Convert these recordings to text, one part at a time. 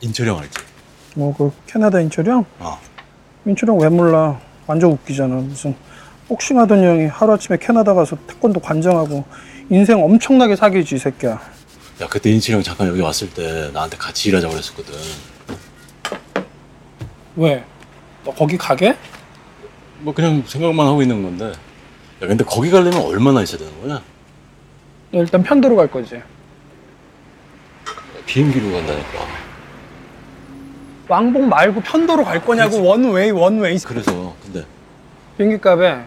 인철형 알지? 뭐그 캐나다 인철형? 어. 인철형 왜 몰라? 완전 웃기잖아. 무슨 복싱하던 형이 하루아침에 캐나다 가서 태권도 관장하고 인생 엄청나게 사귀지 이 새끼야. 야 그때 인철형 잠깐 여기 왔을 때 나한테 같이 일하자고 그랬었거든. 왜? 너 거기 가게? 뭐 그냥 생각만 하고 있는 건데. 야 근데 거기 가려면 얼마나 있어야 되는 거냐? 너 일단 편도로 갈 거지. 비행기로 간다니까. 왕복 말고 편도로 갈 거냐고 원웨이 원웨이. 그래서 근데 비행기 값에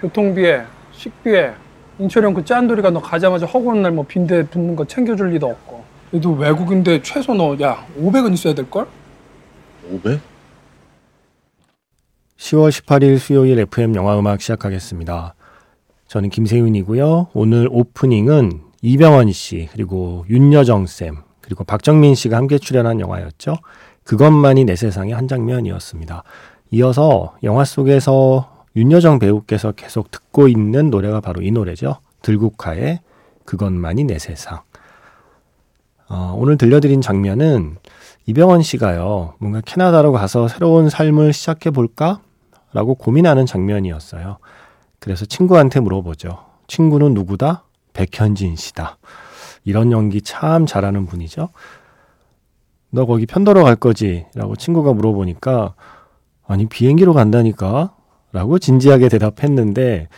교통비에 식비에 인철형 그 짠돌이가 너 가자마자 허구한 날 뭐 빈대 붙는 거 챙겨줄 리도 없고. 너 외국인데 최소 너 야 500은 있어야 될 걸? 500? 10월 18일 수요일 FM 영화 음악 시작하겠습니다. 저는 김세윤이고요. 오늘 오프닝은 이병헌 씨 그리고 윤여정 쌤 그리고 박정민 씨가 함께 출연한 영화였죠. 그것만이 내 세상의 한 장면이었습니다. 이어서 영화 속에서 윤여정 배우께서 계속 듣고 있는 노래가 바로 이 노래죠. 들국화의 그것만이 내 세상. 어, 오늘 들려드린 장면은 이병헌 씨가요, 뭔가 캐나다로 가서 새로운 삶을 시작해 볼까? 라고 고민하는 장면이었어요. 그래서 친구한테 물어보죠. 친구는 누구다? 백현진 씨다. 이런 연기 참 잘하는 분이죠. 너 거기 편도로 갈 거지? 라고 친구가 물어보니까, 아니, 비행기로 간다니까? 라고 진지하게 대답했는데,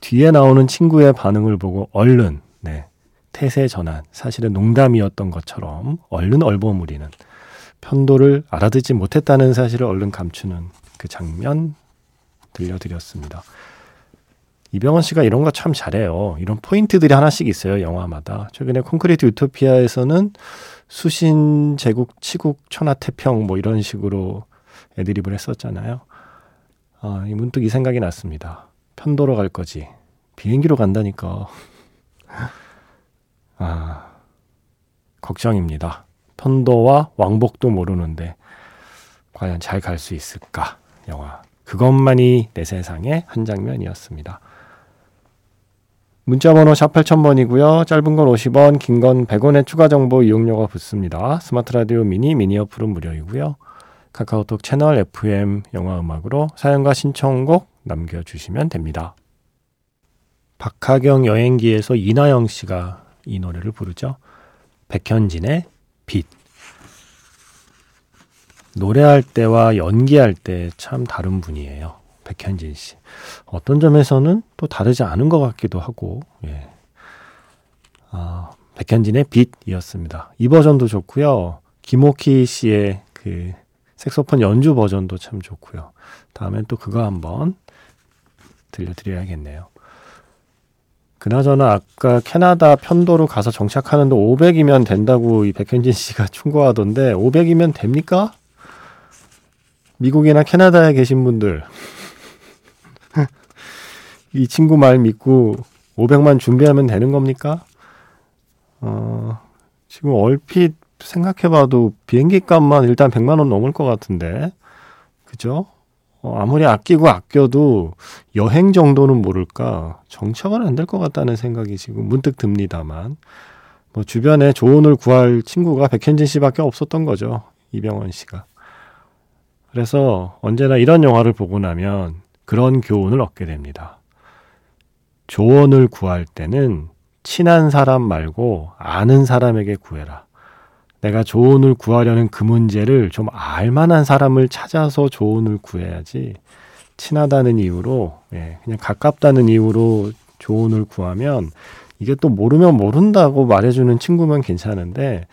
뒤에 나오는 친구의 반응을 보고 얼른, 네, 태세 전환, 사실은 농담이었던 것처럼 얼른 얼버무리는, 편도를 알아듣지 못했다는 사실을 얼른 감추는 그 장면 들려드렸습니다. 이병헌 씨가 이런 거 참 잘해요. 이런 포인트들이 하나씩 있어요, 영화마다. 최근에 콘크리트 유토피아에서는 수신, 제국, 치국, 천하 태평 뭐 이런 식으로 애드립을 했었잖아요. 아, 이 문득 이 생각이 났습니다. 편도로 갈 거지. 비행기로 간다니까. 아, 걱정입니다. 편도와 왕복도 모르는데 과연 잘 갈 수 있을까? 영화. 그것만이 내 세상의 한 장면이었습니다. 문자번호 샵 8000번이고요. 짧은 건 50원, 긴 건 100원의 추가 정보 이용료가 붙습니다. 스마트 라디오 미니, 미니 어플은 무료이고요. 카카오톡 채널 FM 영화 음악으로 사연과 신청곡 남겨주시면 됩니다. 박하경 여행기에서 이나영 씨가 이 노래를 부르죠. 백현진의 빛. 노래할 때와 연기할 때 참 다른 분이에요. 백현진 씨. 어떤 점에서는 또 다르지 않은 것 같기도 하고, 예. 아, 백현진의 빛이었습니다. 이 버전도 좋고요. 김옥희 씨의 그 색소폰 연주 버전도 참 좋고요. 다음엔 또 그거 한번 들려드려야겠네요. 그나저나 아까 캐나다 편도로 가서 정착하는데 500이면 된다고 이 백현진 씨가 충고하던데 500이면 됩니까? 미국이나 캐나다에 계신 분들 이 친구 말 믿고 500만 준비하면 되는 겁니까? 어, 지금 얼핏 생각해봐도 비행기 값만 일단 100만 원 넘을 것 같은데 그죠? 어, 아무리 아끼고 아껴도 여행 정도는 모를까 정착은 안 될 것 같다는 생각이 지금 문득 듭니다만 뭐 주변에 조언을 구할 친구가 백현진 씨밖에 없었던 거죠 이병헌 씨가 그래서 언제나 이런 영화를 보고 나면 그런 교훈을 얻게 됩니다 조언을 구할 때는 친한 사람 말고 아는 사람에게 구해라 내가 조언을 구하려는 그 문제를 좀 알만한 사람을 찾아서 조언을 구해야지 친하다는 이유로 예, 그냥 가깝다는 이유로 조언을 구하면 이게 또 모르면 모른다고 말해주는 친구면 괜찮은데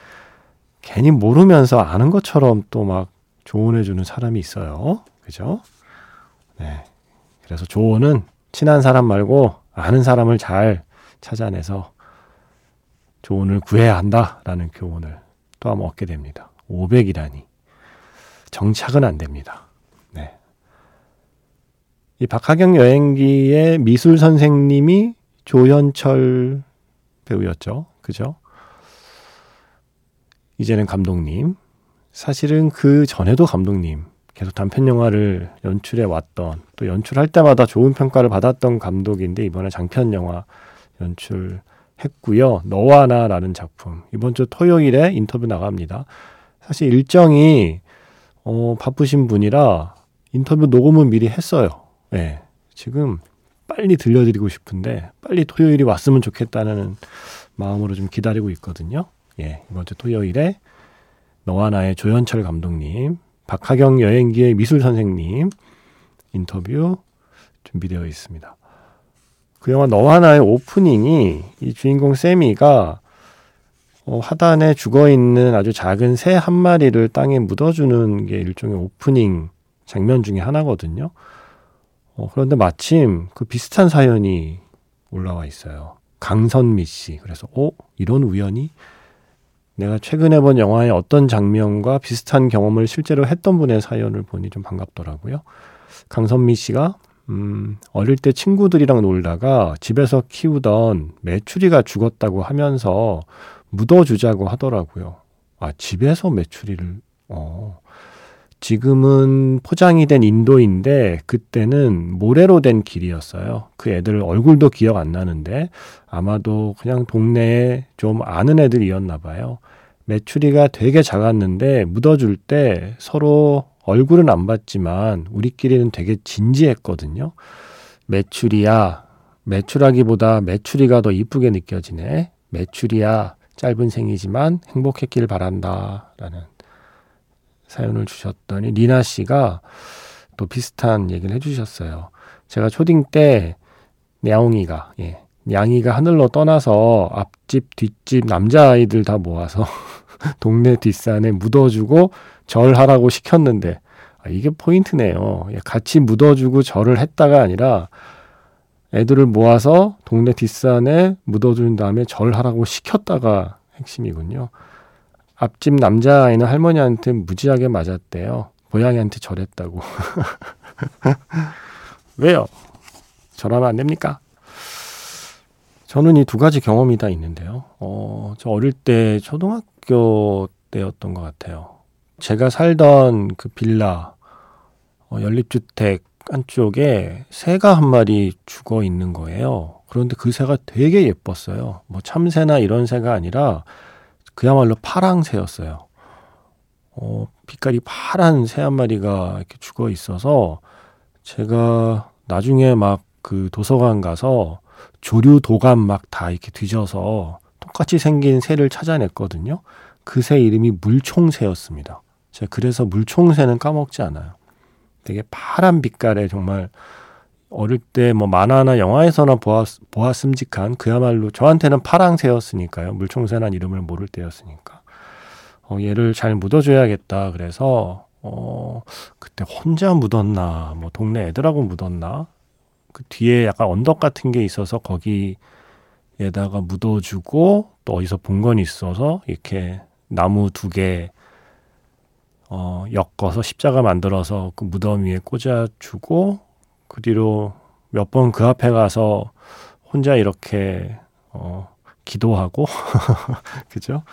괜히 모르면서 아는 것처럼 또 막 조언해주는 사람이 있어요. 그죠? 네. 그래서 조언은 친한 사람 말고 아는 사람을 잘 찾아내서 조언을 구해야 한다라는 교훈을 또 한번 얻게 됩니다. 500이라니. 정착은 안 됩니다. 네. 이 박하경 여행기의 미술 선생님이 조현철 배우였죠. 그죠? 이제는 감독님. 사실은 그 전에도 감독님. 계속 단편 영화를 연출해 왔던 또 연출할 때마다 좋은 평가를 받았던 감독인데 이번에 장편 영화 연출 했고요. 너와 나라는 작품 이번 주 토요일에 인터뷰 나갑니다. 사실 일정이 어, 바쁘신 분이라 인터뷰 녹음은 미리 했어요. 예. 지금 빨리 들려드리고 싶은데 빨리 토요일이 왔으면 좋겠다는 마음으로 좀 기다리고 있거든요. 예. 이번 주 토요일에 너와 나의 조현철 감독님, 박하경 여행기의 미술 선생님 인터뷰 준비되어 있습니다. 그 영화 너와 나의 오프닝이 이 주인공 세미가 어, 하단에 죽어 있는 아주 작은 새 한 마리를 땅에 묻어주는 게 일종의 오프닝 장면 중에 하나거든요. 어, 그런데 마침 그 비슷한 사연이 올라와 있어요. 강선미 씨. 그래서, 어? 이런 우연이? 내가 최근에 본 영화의 어떤 장면과 비슷한 경험을 실제로 했던 분의 사연을 보니 좀 반갑더라고요. 강선미 씨가, 음, 어릴 때 친구들이랑 놀다가 집에서 키우던 메추리가 죽었다고 하면서 묻어주자고 하더라고요. 아, 집에서 메추리를, 어. 지금은 포장이 된 인도인데 그때는 모래로 된 길이었어요. 그 애들 얼굴도 기억 안 나는데 아마도 그냥 동네에 좀 아는 애들이었나 봐요. 메추리가 되게 작았는데 묻어줄 때 서로 얼굴은 안 봤지만 우리끼리는 되게 진지했거든요. 메추리야, 메추라기보다 메추리가 더 이쁘게 느껴지네. 메추리야, 짧은 생이지만 행복했길 바란다. 라는 사연을 주셨더니 리나 씨가 또 비슷한 얘기를 해주셨어요. 제가 초딩 때 냐옹이가 예, 냥이가 하늘로 떠나서 앞집 뒷집 남자아이들 다 모아서 동네 뒷산에 묻어주고 절하라고 시켰는데 아, 이게 포인트네요. 예, 같이 묻어주고 절을 했다가 아니라 애들을 모아서 동네 뒷산에 묻어준 다음에 절하라고 시켰다가 핵심이군요. 앞집 남자아이는 할머니한테 무지하게 맞았대요. 고양이한테 절했다고. 왜요? 절하면 안 됩니까? 저는 이 두 가지 경험이 다 있는데요. 어, 저 어릴 때 초등학교 때였던 것 같아요. 제가 살던 그 빌라, 어, 연립주택 한쪽에 새가 한 마리 죽어 있는 거예요. 그런데 그 새가 되게 예뻤어요. 뭐 참새나 이런 새가 아니라 그야말로 파랑새였어요. 어, 빛깔이 파란 새 한 마리가 이렇게 죽어 있어서 제가 나중에 막 그 도서관 가서 조류 도감 막 다 이렇게 뒤져서 똑같이 생긴 새를 찾아냈거든요. 그 새 이름이 물총새였습니다. 제가 그래서 물총새는 까먹지 않아요. 되게 파란 빛깔의 정말 어릴 때 뭐 만화나 영화에서나 보았, 보았음직한 그야말로 저한테는 파랑새였으니까요. 물총새란 이름을 모를 때였으니까. 어, 얘를 잘 묻어줘야겠다. 그래서 어, 그때 혼자 묻었나, 뭐 동네 애들하고 묻었나, 그 뒤에 약간 언덕 같은 게 있어서 거기에다가 묻어주고 또 어디서 본 건 있어서 이렇게 나무 두 개, 어, 엮어서 십자가 만들어서 그 무덤 위에 꽂아주고 그 뒤로 몇 번 그 앞에 가서 혼자 이렇게, 어, 기도하고, 그죠?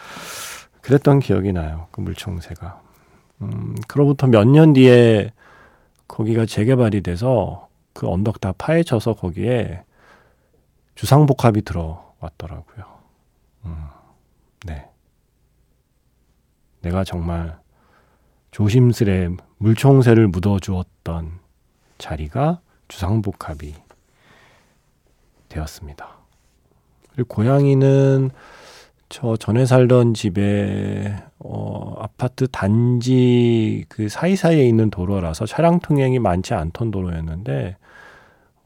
그랬던 기억이 나요. 그 물총새가. 음, 그로부터 몇 년 뒤에 거기가 재개발이 돼서 그 언덕 다 파헤쳐서 거기에 주상복합이 들어왔더라고요. 음, 네. 내가 정말 조심스레 물총새를 묻어주었던 자리가 주상복합이 되었습니다. 그리고 고양이는 저 전에 살던 집에 어, 아파트 단지 그 사이사이에 있는 도로라서 차량 통행이 많지 않던 도로였는데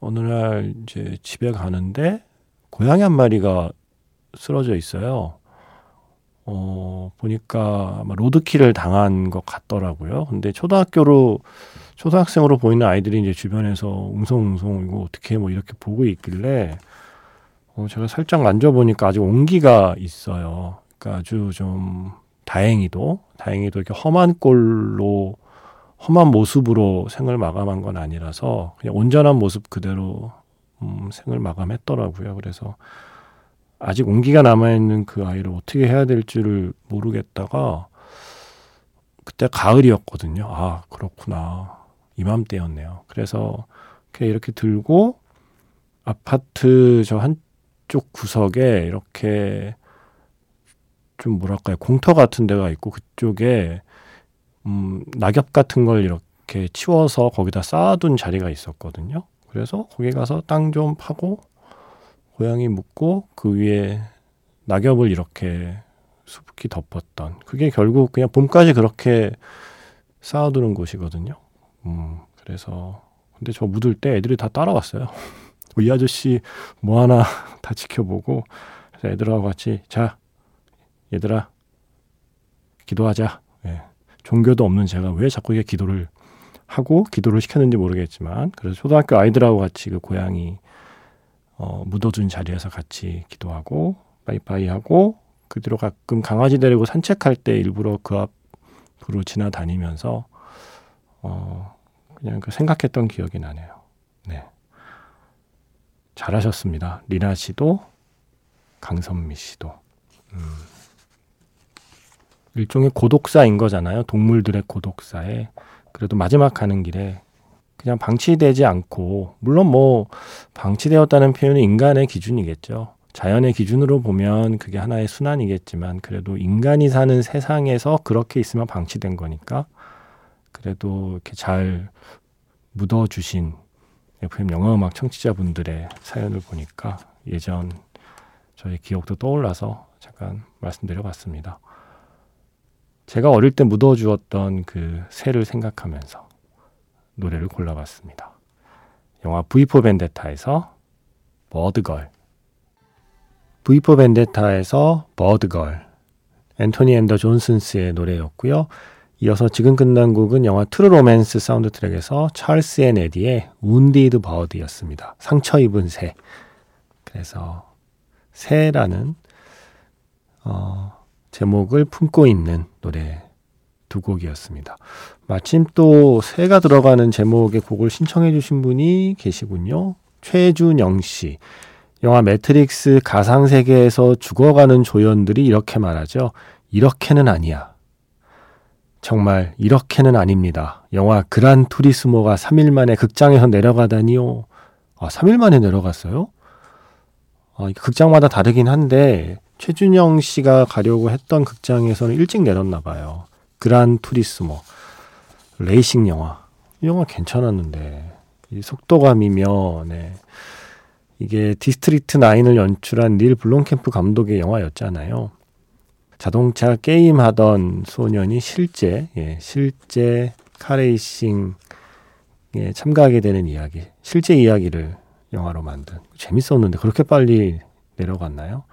어느 날 이제 집에 가는데 고양이 한 마리가 쓰러져 있어요. 어, 보니까 로드킬을 당한 것 같더라고요. 근데 초등학교로 초등학생으로 보이는 아이들이 이제 주변에서 웅성웅성 이거 어떻게 뭐 이렇게 보고 있길래 어, 제가 살짝 만져보니까 아직 온기가 있어요. 그러니까 아주 좀 다행히도 다행히도 이렇게 험한 꼴로 험한 모습으로 생을 마감한 건 아니라서 그냥 온전한 모습 그대로 음, 생을 마감했더라고요. 그래서 아직 온기가 남아있는 그 아이를 어떻게 해야 될지를 모르겠다가 그때 가을이었거든요. 아 그렇구나 이맘때였네요. 그래서 이렇게 들고 아파트 저 한쪽 구석에 이렇게 좀 뭐랄까요 공터 같은 데가 있고 그쪽에 음, 낙엽 같은 걸 이렇게 치워서 거기다 쌓아둔 자리가 있었거든요. 그래서 거기 가서 땅 좀 파고 고양이 묻고 그 위에 낙엽을 이렇게 수북히 덮었던 그게 결국 그냥 봄까지 그렇게 쌓아두는 곳이거든요. 음, 그래서 근데 저 묻을 때 애들이 다 따라왔어요. 이 아저씨 뭐 하나 다 지켜보고 그래서 애들하고 같이 자 얘들아 기도하자. 예. 종교도 없는 제가 왜 자꾸 이게 기도를 하고 기도를 시켰는지 모르겠지만 그래서 초등학교 아이들하고 같이 그 고양이 어, 묻어둔 자리에서 같이 기도하고 빠이빠이 하고 그 뒤로 가끔 강아지 데리고 산책할 때 일부러 그 앞으로 지나다니면서 어, 그냥 그 생각했던 기억이 나네요. 네. 잘하셨습니다. 리나 씨도 강선미 씨도. 음. 일종의 고독사인 거잖아요. 동물들의 고독사에. 그래도 마지막 가는 길에 그냥 방치되지 않고, 물론 뭐, 방치되었다는 표현은 인간의 기준이겠죠. 자연의 기준으로 보면 그게 하나의 순환이겠지만, 그래도 인간이 사는 세상에서 그렇게 있으면 방치된 거니까, 그래도 이렇게 잘 묻어주신 FM 영화음악 청취자분들의 사연을 보니까 예전 저의 기억도 떠올라서 잠깐 말씀드려 봤습니다. 제가 어릴 때 묻어주었던 그 새를 생각하면서 노래를 골라봤습니다. 영화 V4 벤데타에서 버드걸 V4 벤데타에서 버드걸 Antony and the Johnsons의 노래였고요. 이어서 지금 끝난 곡은 영화 True Romance 사운드 트랙에서 Charles and Eddie의 Wounded Bird였습니다. 상처 입은 새. 그래서 새라는 어, 제목을 품고 있는 노래 두 곡이었습니다. 마침 또 새가 들어가는 제목의 곡을 신청해 주신 분이 계시군요. 최준영 씨. 영화 매트릭스 가상세계에서 죽어가는 조연들이 이렇게 말하죠. 이렇게는 아니야. 정말 이렇게는 아닙니다. 영화 그란 투리스모가 3일 만에 극장에서 내려가다니요. 아, 3일 만에 내려갔어요? 아, 극장마다 다르긴 한데 최준영 씨가 가려고 했던 극장에서는 일찍 내렸나 봐요. 그란 투리스모 레이싱 영화. 이 영화 괜찮았는데 이 속도감이며 네. 이게 District 9을 연출한 닐 블롬캠프 감독의 영화였잖아요. 자동차 게임 하던 소년이 실제 예, 실제 카레이싱에 참가하게 되는 이야기, 실제 이야기를 영화로 만든 재밌었는데 그렇게 빨리 내려갔나요?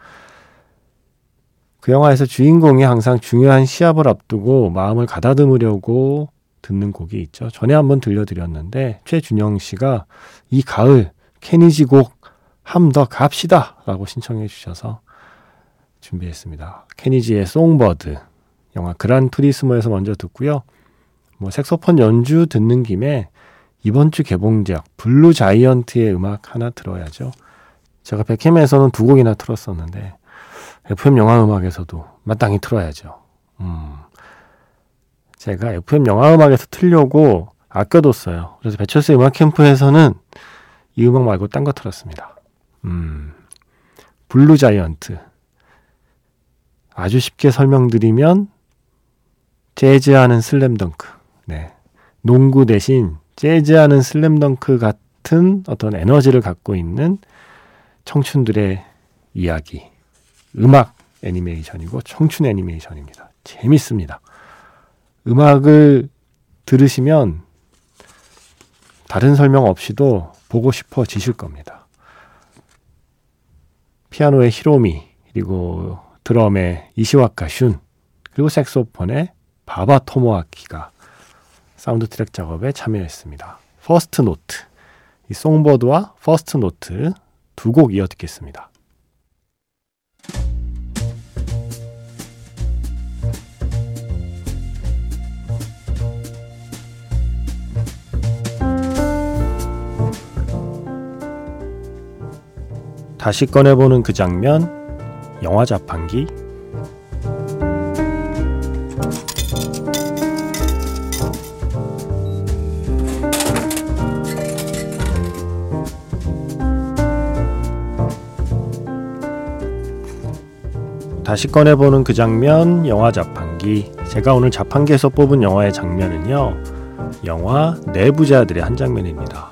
그 영화에서 주인공이 항상 중요한 시합을 앞두고 마음을 가다듬으려고 듣는 곡이 있죠. 전에 한번 들려드렸는데 최준영 씨가 이 가을 케니지 곡 함 더 갑시다 라고 신청해 주셔서 준비했습니다. 케니지의 Songbird 영화 그란 투리스모에서 먼저 듣고요. 뭐 색소폰 연주 듣는 김에 이번 주 개봉작 Blue Giant의 음악 하나 들어야죠. 제가 백캠에서는 두 곡이나 틀었었는데 FM 영화 음악에서도 마땅히 틀어야죠. 음. 제가 FM 영화 음악에서 틀려고 아껴뒀어요. 그래서 배철수 음악 캠프에서는 이 음악 말고 딴 거 틀었습니다. 음. 블루 자이언트 아주 쉽게 설명드리면 재즈하는 슬램덩크. 네. 농구 대신 재즈하는 슬램덩크 같은 어떤 에너지를 갖고 있는 청춘들의 이야기. 음악 애니메이션이고 청춘 애니메이션입니다. 재밌습니다. 음악을 들으시면 다른 설명 없이도 보고 싶어 지실 겁니다. 피아노의 히로미, 그리고 드럼의 이시와카 슌, 그리고 색소폰의 바바 토모아키가 사운드 트랙 작업에 참여했습니다. First Note, 이 송버드와 퍼스트 노트 두 곡 이어 듣겠습니다. 다시 꺼내보는 그 장면, 영화 자판기. 다시 꺼내보는 그 장면, 영화 자판기. 제가 오늘 자판기에서 뽑은 영화의 장면은요, 영화 내부자들의 한 장면입니다.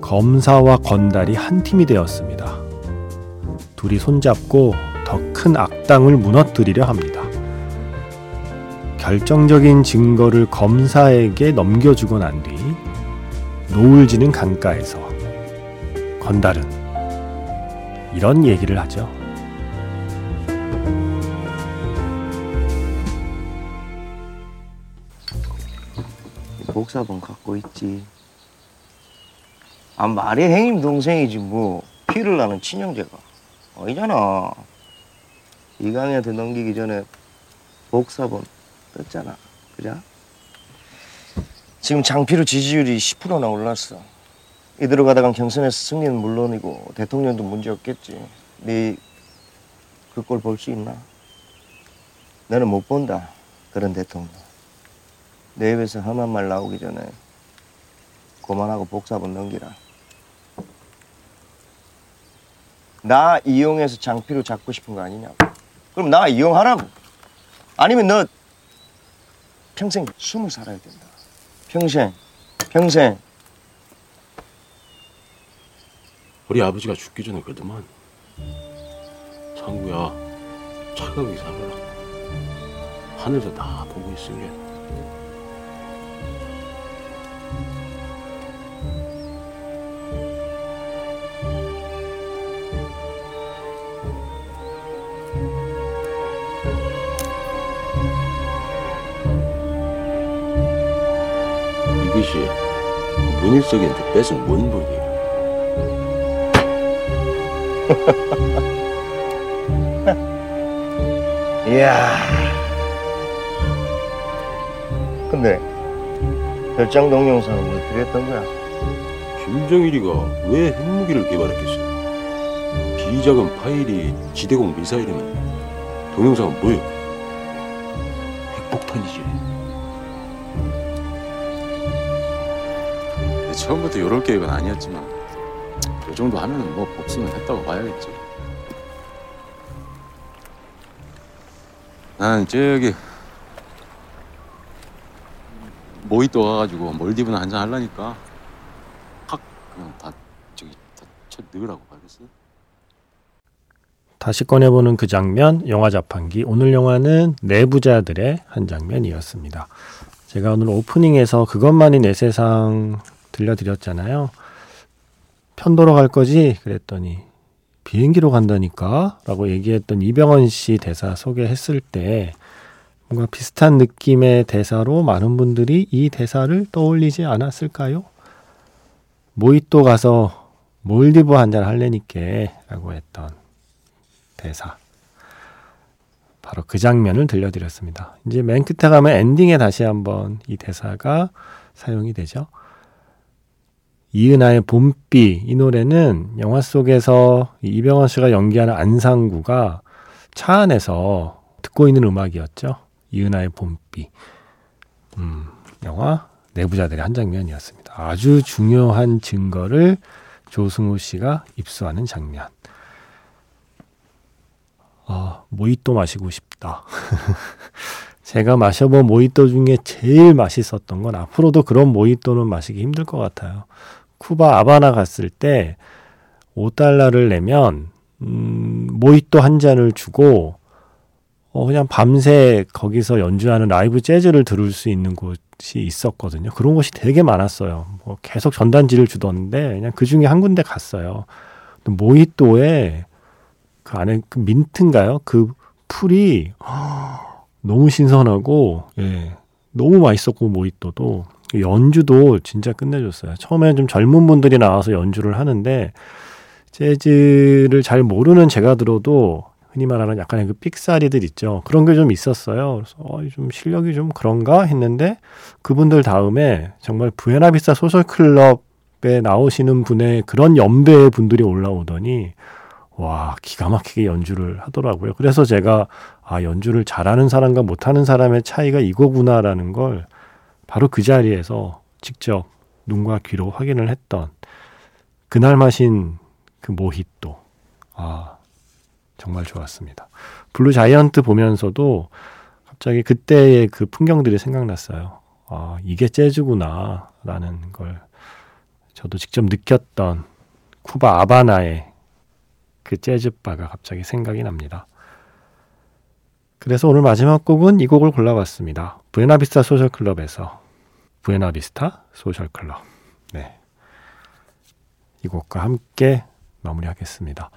검사와 건달이 한 팀이 되었습니다. 둘이 손잡고 더 큰 악당을 무너뜨리려 합니다. 결정적인 증거를 검사에게 넘겨주고 난 뒤, 노을 지는 강가에서 건달은 이런 얘기를 하죠. 복사본 갖고 있지. 아 말이 행님 동생이지 뭐 피를 나는 친형제가 아니잖아. 이강한테 넘기기 전에 복사본 떴잖아. 그죠? 지금 장피로 지지율이 10%나 올랐어. 이대로 가다간 경선에서 승리는 물론이고 대통령도 문제 없겠지. 네 그 꼴 볼 수 있나? 나는 못 본다. 그런 대통령. 내 입에서 험한 말 나오기 전에 그만하고 복사본 넘기라. 나 이용해서 장피로 잡고 싶은 거 아니냐고. 그럼 나 이용하라고. 아니면 너 평생 숨을 살아야 된다. 평생, 평생. 우리 아버지가 죽기 전에 그러더만 창구야 차가게 살아라 하늘에서 다 보고 있으게 것이 문일석인데 뺏은 원본이야 이야. 근데 별장 동영상은 어떻게 했던 거야? 김정일이가 왜 핵무기를 개발했겠어? 비자금 파일이 지대공 미사일이면 동영상은 뭐예요? 처음부터 이럴 계획은 아니었지만 이 정도 하면은 뭐 복수는 했다고 봐야겠지. 나는 저기 모히또 가가지고 몰디브나 한잔 하려니까 확 그냥 다 저기 다쳐 넣으라고 봐야겠어. 다시 꺼내보는 그 장면, 영화 자판기. 오늘 영화는 내부자들의 한 장면이었습니다. 제가 오늘 오프닝에서 그것만이 내 세상 들려드렸잖아요. 편도로 갈 거지? 그랬더니 비행기로 간다니까? 라고 얘기했던 이병헌 씨 대사 소개했을 때 뭔가 비슷한 느낌의 대사로 많은 분들이 이 대사를 떠올리지 않았을까요? 모히또 가서 몰디브 한잔 할래니께 라고 했던 대사. 바로 그 장면을 들려드렸습니다. 이제 맨 끝에 가면 엔딩에 다시 한번 이 대사가 사용이 되죠. 이은하의 봄비 이 노래는 영화 속에서 이병헌 씨가 연기하는 안상구가 차 안에서 듣고 있는 음악이었죠. 이은하의 봄비. 음, 영화 내부자들의 한 장면이었습니다. 아주 중요한 증거를 조승우 씨가 입수하는 장면. 아, 모히또 마시고 싶다. 제가 마셔본 모히또 중에 제일 맛있었던 건 앞으로도 그런 모히또는 마시기 힘들 것 같아요. 쿠바 아바나 갔을 때 5달러를 내면 음, 모히또 한 잔을 주고 어, 그냥 밤새 거기서 연주하는 라이브 재즈를 들을 수 있는 곳이 있었거든요. 그런 곳이 되게 많았어요. 뭐 계속 전단지를 주던데 그냥 그 중에 한 군데 갔어요. 모히또에 그 안에 그 민트인가요? 그 풀이 너무 신선하고 예, 너무 맛있었고 모히또도 연주도 진짜 끝내줬어요. 처음에는 좀 젊은 분들이 나와서 연주를 하는데 재즈를 잘 모르는 제가 들어도 흔히 말하는 약간의 그 삑사리들 있죠. 그런 게 좀 있었어요. 그래서 어, 좀 실력이 좀 그런가 했는데 그분들 다음에 정말 부에나비스타 소설 클럽에 나오시는 분의 그런 연배의 분들이 올라오더니 와 기가 막히게 연주를 하더라고요. 그래서 제가 아 연주를 잘하는 사람과 못하는 사람의 차이가 이거구나라는 걸 바로 그 자리에서 직접 눈과 귀로 확인을 했던 그날 마신 그 모히또 아 정말 좋았습니다. 블루 자이언트 보면서도 갑자기 그때의 그 풍경들이 생각났어요. 아, 이게 재즈구나, 라는 걸 저도 직접 느꼈던 쿠바 아바나의 그 재즈바가 갑자기 생각이 납니다. 그래서 오늘 마지막 곡은 이 곡을 골라봤습니다. 부에나비스타 소셜클럽에서 부에나비스타 소셜클럽. 네. 이 곡과 함께 마무리하겠습니다.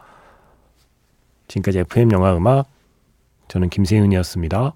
지금까지 FM 영화 음악 저는 김세윤이었습니다.